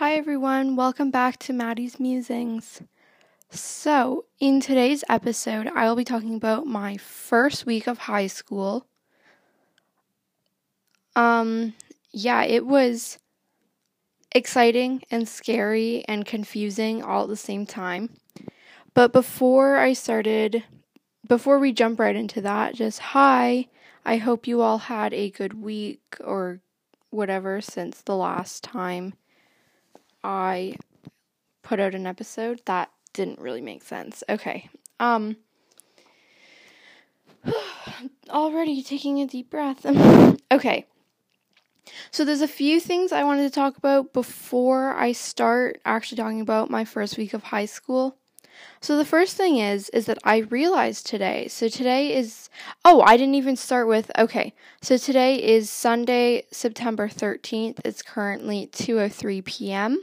Hi everyone, welcome back to Maddie's Musings. So, in today's episode, I will be talking about my first week of high school. Um, yeah, it was exciting and scary and confusing all at the same time. But before I started, before we jump right into that, just hi. I hope you all had a good week or whatever since the last time I put out an episode. That didn't really make sense. Okay. Um already taking a deep breath. okay. So there's a few things I wanted to talk about before I start actually talking about my first week of high school. So the first thing is is that I realized today. So today is oh, I didn't even start with okay. So today is Sunday, September 13th. It's currently 2:03 p.m.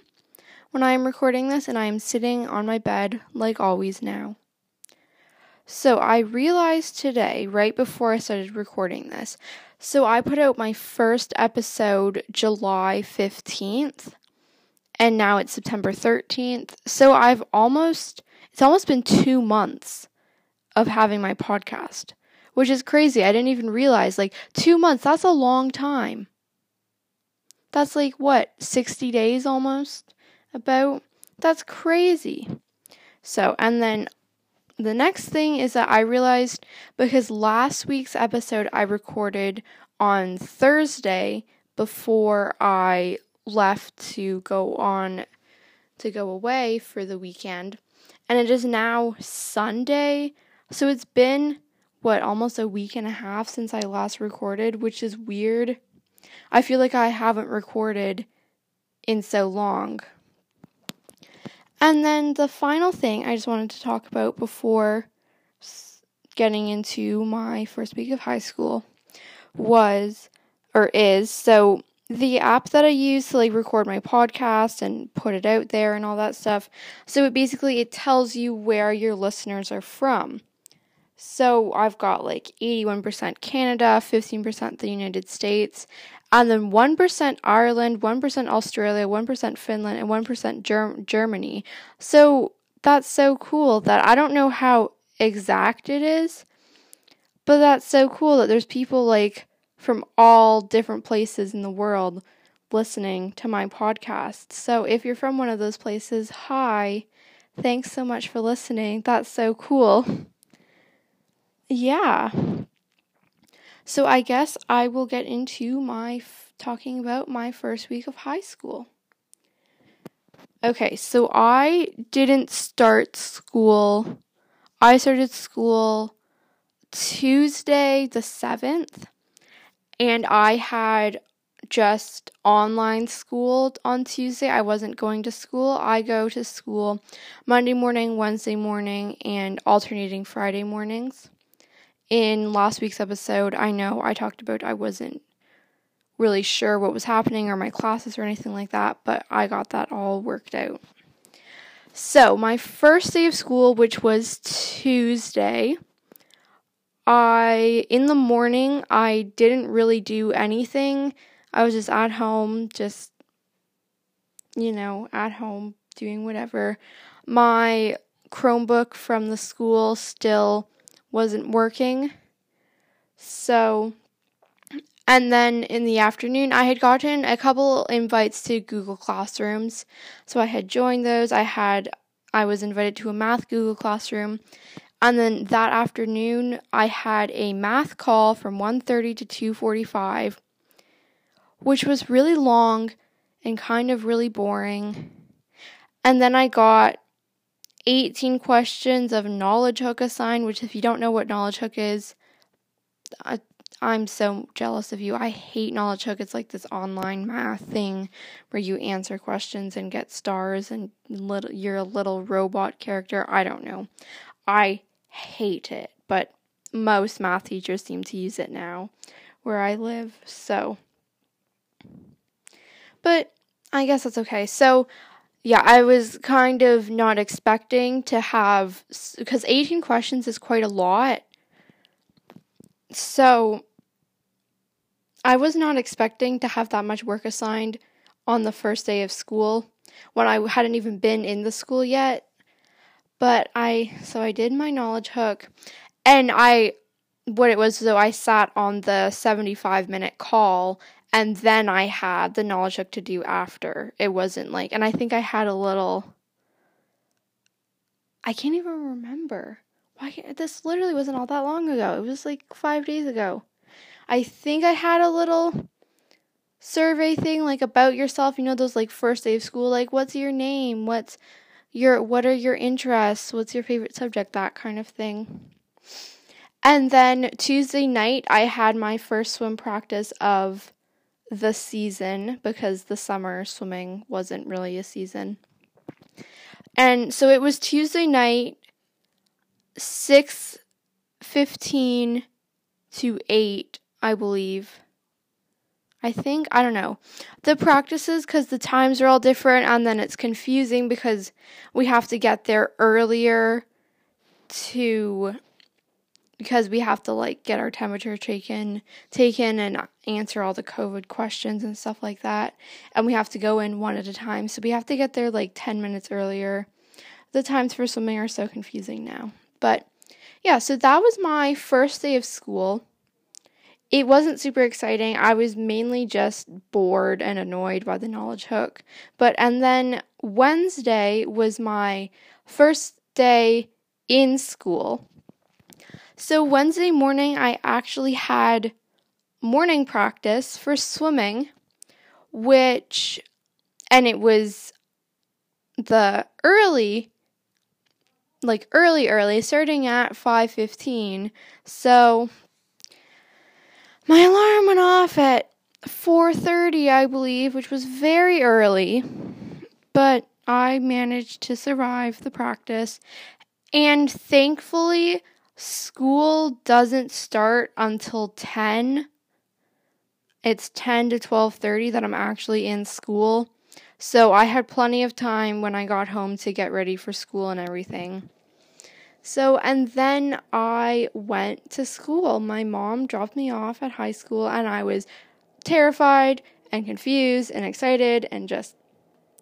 when I am recording this and I am sitting on my bed like always now. So I realized today right before I started recording this. So I put out my first episode July 15th and now it's September 13th. So I've almost it's almost been two months of having my podcast, which is crazy. I didn't even realize, like, two months, that's a long time. That's like, what, 60 days almost? About? That's crazy. So, and then the next thing is that I realized because last week's episode I recorded on Thursday before I left to go on to go away for the weekend and it is now Sunday. So it's been, what, almost a week and a half since I last recorded, which is weird. I feel like I haven't recorded in so long. And then the final thing I just wanted to talk about before getting into my first week of high school was, or is, so the app that I use to like record my podcast and put it out there and all that stuff. So it basically it tells you where your listeners are from. So I've got like 81% Canada, 15% the United States, and then 1% Ireland, 1% Australia, 1% Finland, and 1% Germ- Germany. So that's so cool that I don't know how exact it is, but that's so cool that there's people like from all different places in the world listening to my podcast. So if you're from one of those places, hi. Thanks so much for listening. That's so cool. Yeah. So I guess I will get into my f- talking about my first week of high school. Okay, so I didn't start school. I started school Tuesday the 7th and I had just online school on Tuesday. I wasn't going to school. I go to school Monday morning, Wednesday morning, and alternating Friday mornings. In last week's episode, I know I talked about I wasn't really sure what was happening or my classes or anything like that, but I got that all worked out. So, my first day of school, which was Tuesday, I, in the morning, I didn't really do anything. I was just at home, just, you know, at home doing whatever. My Chromebook from the school still wasn't working. So, and then in the afternoon, I had gotten a couple invites to Google Classrooms. So I had joined those. I had, I was invited to a math Google Classroom. And then that afternoon, I had a math call from 1:30 to 2:45, which was really long and kind of really boring. And then I got 18 questions of knowledge hook assigned, which if you don't know what knowledge hook is, I, I'm so jealous of you. I hate knowledge hook. It's like this online math thing where you answer questions and get stars and little you're a little robot character. I don't know. I hate it, but most math teachers seem to use it now where I live. So, but I guess that's okay. So, yeah, I was kind of not expecting to have because 18 questions is quite a lot. So, I was not expecting to have that much work assigned on the first day of school. when I hadn't even been in the school yet. But I, so I did my knowledge hook and I, what it was, so I sat on the 75 minute call and then I had the knowledge hook to do after. It wasn't like, and I think I had a little, I can't even remember. Why can't, this literally wasn't all that long ago. It was like five days ago. I think I had a little survey thing like about yourself, you know, those like first day of school, like what's your name? What's your what are your interests? What's your favorite subject? That kind of thing. And then Tuesday night I had my first swim practice of the season because the summer swimming wasn't really a season. And so it was Tuesday night 6:15 to 8, I believe. I think, I don't know. The practices, because the times are all different, and then it's confusing because we have to get there earlier to, because we have to like get our temperature taken, taken and answer all the COVID questions and stuff like that. And we have to go in one at a time. So we have to get there like 10 minutes earlier. The times for swimming are so confusing now. But yeah, so that was my first day of school it wasn't super exciting. I was mainly just bored and annoyed by the knowledge hook. But and then Wednesday was my first day in school. So Wednesday morning I actually had morning practice for swimming, which and it was the early like early early starting at 5:15. So my alarm went off at 4:30, I believe, which was very early, but I managed to survive the practice. And thankfully, school doesn't start until 10. It's 10 to 12:30 that I'm actually in school. So I had plenty of time when I got home to get ready for school and everything. So, and then I went to school. My mom dropped me off at high school, and I was terrified and confused and excited and just,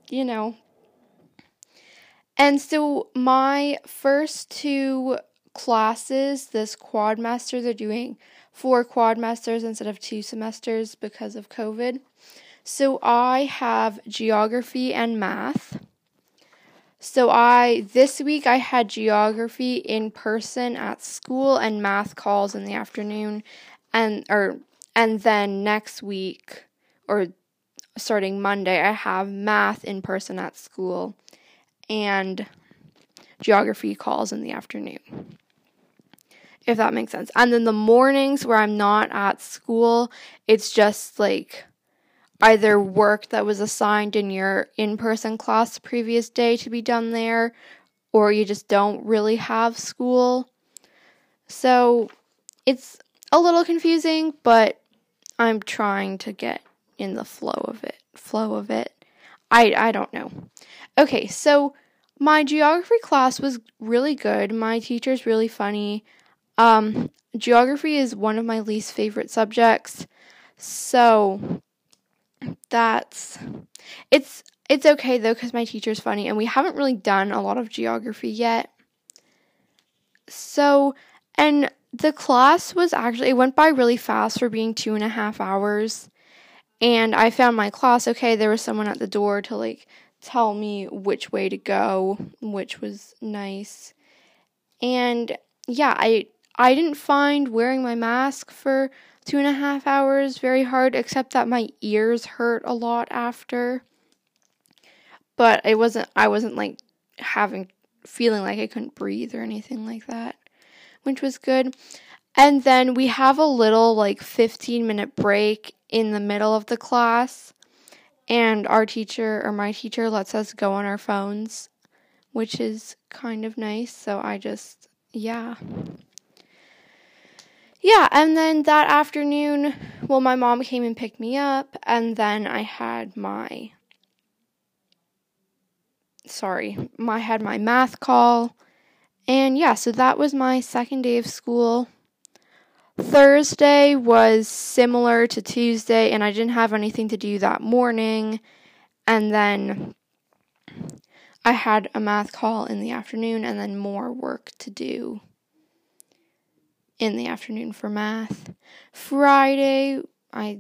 you know. And so, my first two classes, this quadmester, they're doing four quadmesters instead of two semesters because of COVID. So, I have geography and math. So I this week I had geography in person at school and math calls in the afternoon and or and then next week or starting Monday I have math in person at school and geography calls in the afternoon. If that makes sense. And then the mornings where I'm not at school, it's just like either work that was assigned in your in person class the previous day to be done there, or you just don't really have school. So it's a little confusing, but I'm trying to get in the flow of it. Flow of it. I I don't know. Okay, so my geography class was really good. My teacher's really funny. Um, geography is one of my least favorite subjects. So that's it's it's okay though cuz my teacher's funny and we haven't really done a lot of geography yet. So and the class was actually it went by really fast for being two and a half hours. And I found my class okay, there was someone at the door to like tell me which way to go, which was nice. And yeah, I I didn't find wearing my mask for two and a half hours very hard, except that my ears hurt a lot after. But it wasn't, I wasn't like having, feeling like I couldn't breathe or anything like that, which was good. And then we have a little like 15 minute break in the middle of the class. And our teacher or my teacher lets us go on our phones, which is kind of nice. So I just, yeah yeah, and then that afternoon, well, my mom came and picked me up, and then I had my sorry, I had my math call. And yeah, so that was my second day of school. Thursday was similar to Tuesday, and I didn't have anything to do that morning. And then I had a math call in the afternoon and then more work to do in the afternoon for math. Friday, I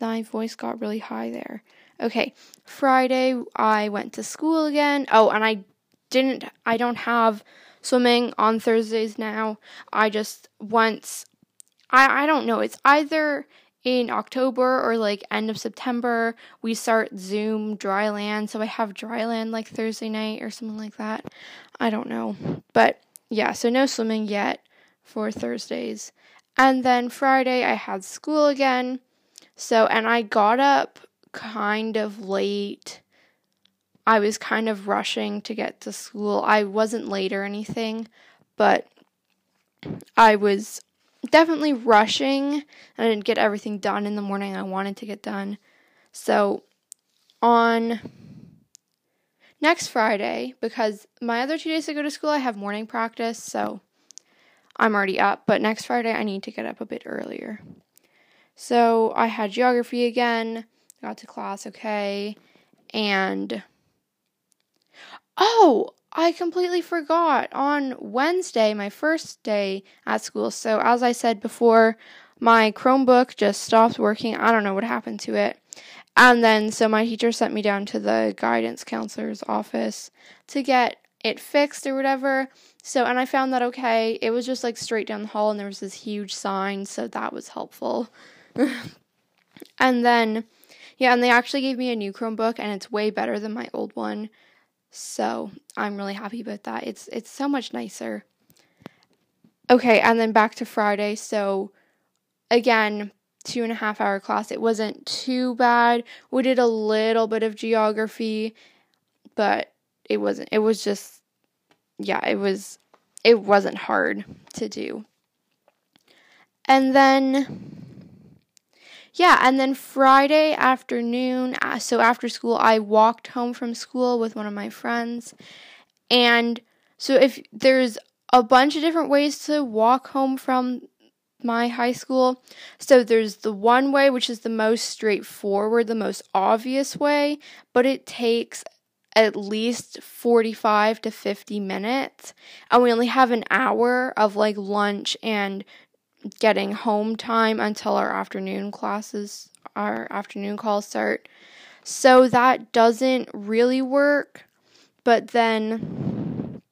my voice got really high there. Okay, Friday I went to school again. Oh, and I didn't I don't have swimming on Thursdays now. I just once I I don't know. It's either in October or like end of September we start Zoom dry land. so I have dry land like Thursday night or something like that. I don't know. But yeah, so no swimming yet for Thursdays. And then Friday I had school again. So and I got up kind of late. I was kind of rushing to get to school. I wasn't late or anything, but I was definitely rushing. and I didn't get everything done in the morning I wanted to get done. So on next Friday, because my other two days to go to school, I have morning practice, so I'm already up. But next Friday, I need to get up a bit earlier. So I had geography again, got to class okay, and oh, I completely forgot on Wednesday, my first day at school. So, as I said before, my Chromebook just stopped working. I don't know what happened to it. And then, so my teacher sent me down to the guidance counselor's office to get it fixed or whatever. So, and I found that okay. It was just like straight down the hall, and there was this huge sign, so that was helpful. and then, yeah, and they actually gave me a new Chromebook, and it's way better than my old one. So I'm really happy about that. It's it's so much nicer. Okay, and then back to Friday. So again, two and a half hour class. It wasn't too bad. We did a little bit of geography, but it wasn't it was just yeah, it was it wasn't hard to do. And then yeah, and then Friday afternoon, uh, so after school, I walked home from school with one of my friends. And so if there's a bunch of different ways to walk home from my high school. So there's the one way, which is the most straightforward, the most obvious way, but it takes at least 45 to 50 minutes. And we only have an hour of like lunch and getting home time until our afternoon classes, our afternoon calls start. So that doesn't really work. But then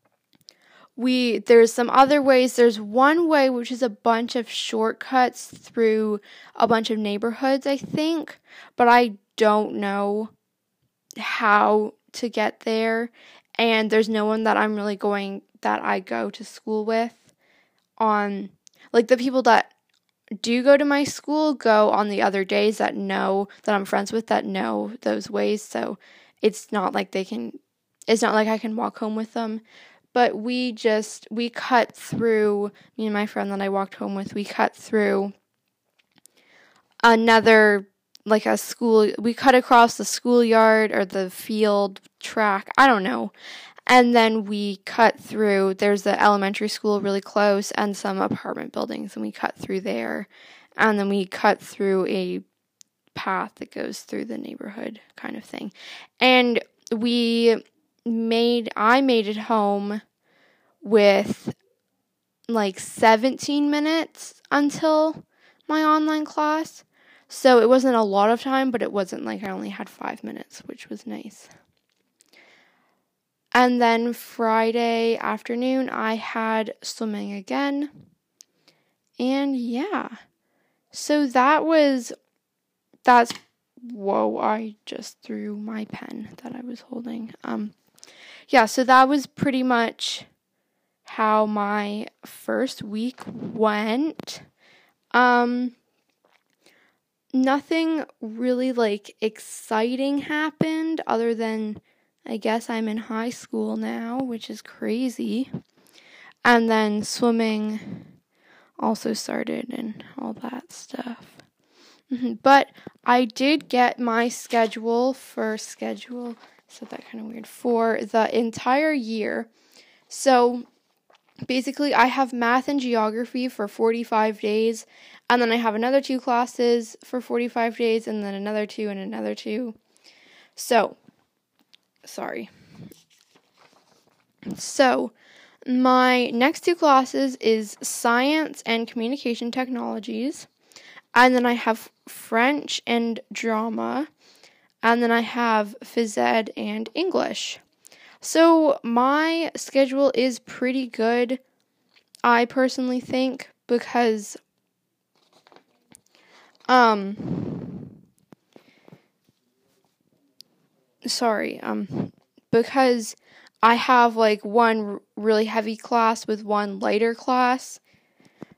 we there's some other ways. There's one way which is a bunch of shortcuts through a bunch of neighborhoods, I think, but I don't know how to get there and there's no one that I'm really going that I go to school with on like the people that do go to my school go on the other days that know that I'm friends with that know those ways. So it's not like they can, it's not like I can walk home with them. But we just, we cut through, me and my friend that I walked home with, we cut through another, like a school, we cut across the schoolyard or the field track, I don't know. And then we cut through, there's the elementary school really close and some apartment buildings, and we cut through there. And then we cut through a path that goes through the neighborhood kind of thing. And we made, I made it home with like 17 minutes until my online class. So it wasn't a lot of time, but it wasn't like I only had five minutes, which was nice. And then Friday afternoon, I had swimming again. And yeah. So that was, that's, whoa, I just threw my pen that I was holding. Um, yeah, so that was pretty much how my first week went. Um, nothing really like exciting happened other than I guess I'm in high school now, which is crazy. And then swimming also started and all that stuff. Mm-hmm. But I did get my schedule for schedule, so that kind of weird, for the entire year. So basically, I have math and geography for 45 days, and then I have another two classes for 45 days, and then another two and another two. So sorry. So, my next two classes is science and communication technologies. And then I have French and drama. And then I have phys ed and English. So my schedule is pretty good, I personally think, because um sorry, um because I have like one really heavy class with one lighter class.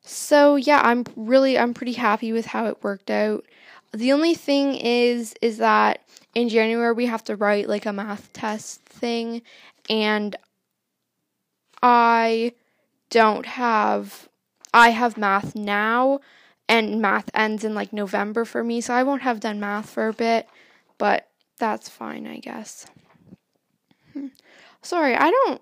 So yeah, I'm really I'm pretty happy with how it worked out. The only thing is is that in January we have to write like a math test thing and I don't have I have math now and math ends in like November for me, so I won't have done math for a bit, but that's fine, I guess. Hmm. Sorry, I don't.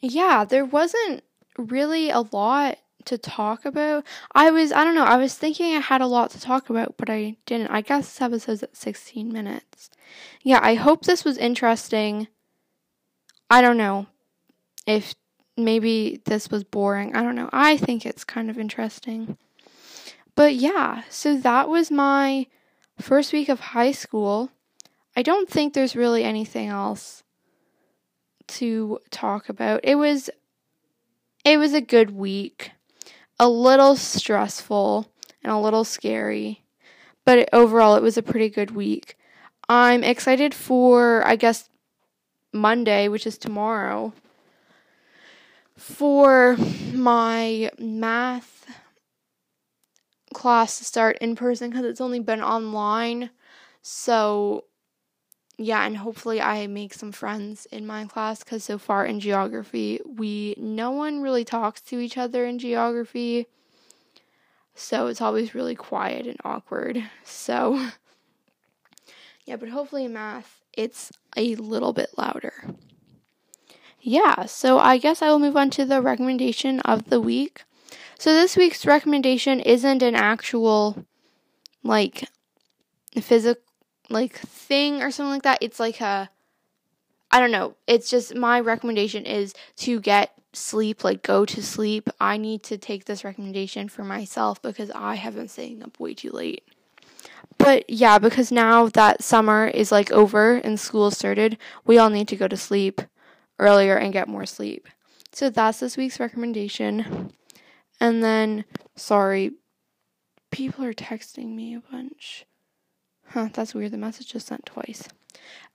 Yeah, there wasn't really a lot to talk about. I was, I don't know, I was thinking I had a lot to talk about, but I didn't. I guess this episode's at 16 minutes. Yeah, I hope this was interesting. I don't know if maybe this was boring. I don't know. I think it's kind of interesting. But yeah, so that was my first week of high school. I don't think there's really anything else to talk about. It was it was a good week. A little stressful and a little scary, but overall it was a pretty good week. I'm excited for I guess Monday, which is tomorrow, for my math class to start in person because it's only been online. So yeah, and hopefully I make some friends in my class because so far in geography, we no one really talks to each other in geography. So it's always really quiet and awkward. So yeah, but hopefully in math, it's a little bit louder. Yeah, so I guess I will move on to the recommendation of the week. So this week's recommendation isn't an actual like physical like thing or something like that. It's like a I don't know. It's just my recommendation is to get sleep, like go to sleep. I need to take this recommendation for myself because I have been staying up way too late. But yeah, because now that summer is like over and school started, we all need to go to sleep earlier and get more sleep. So that's this week's recommendation. And then, sorry, people are texting me a bunch. Huh, that's weird. The message just sent twice.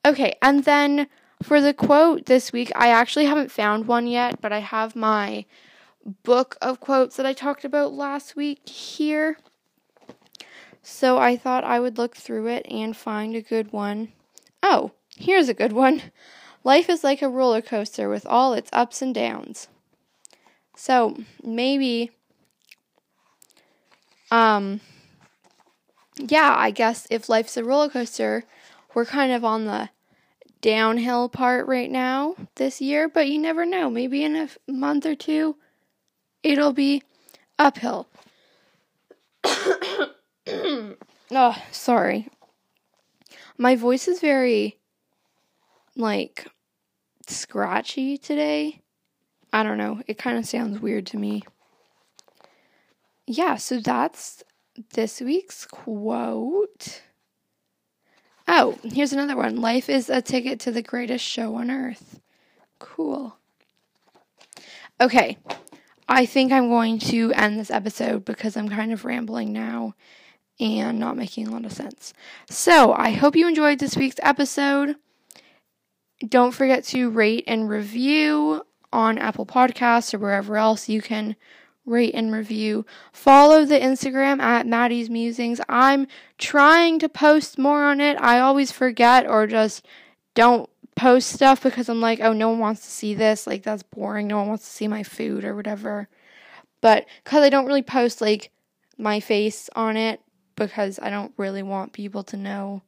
Okay, and then for the quote this week, I actually haven't found one yet, but I have my book of quotes that I talked about last week here. So I thought I would look through it and find a good one. Oh, here's a good one. Life is like a roller coaster with all its ups and downs. So maybe um yeah, I guess if life's a roller coaster, we're kind of on the downhill part right now this year, but you never know. Maybe in a month or two, it'll be uphill. oh, sorry. My voice is very, like, scratchy today. I don't know. It kind of sounds weird to me. Yeah, so that's this week's quote. Oh, here's another one. Life is a ticket to the greatest show on earth. Cool. Okay, I think I'm going to end this episode because I'm kind of rambling now and not making a lot of sense. So, I hope you enjoyed this week's episode. Don't forget to rate and review on Apple Podcasts or wherever else you can rate and review. Follow the Instagram at Maddie's Musings. I'm trying to post more on it. I always forget or just don't post stuff because I'm like, oh, no one wants to see this. Like, that's boring. No one wants to see my food or whatever. But because I don't really post like my face on it because I don't really want people to know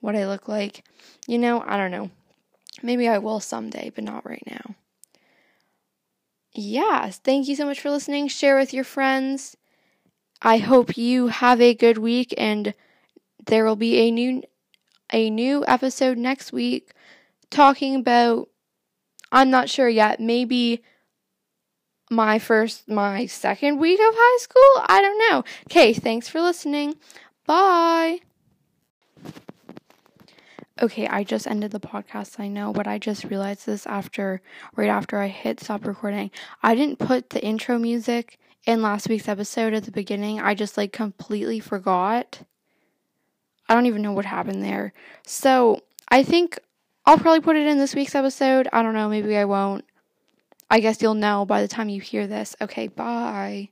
what I look like. You know, I don't know. Maybe I will someday, but not right now yeah, thank you so much for listening. Share with your friends. I hope you have a good week and there will be a new a new episode next week talking about I'm not sure yet. Maybe my first, my second week of high school? I don't know. Okay, thanks for listening. Bye. Okay, I just ended the podcast, I know, but I just realized this after, right after I hit stop recording. I didn't put the intro music in last week's episode at the beginning. I just like completely forgot. I don't even know what happened there. So I think I'll probably put it in this week's episode. I don't know, maybe I won't. I guess you'll know by the time you hear this. Okay, bye.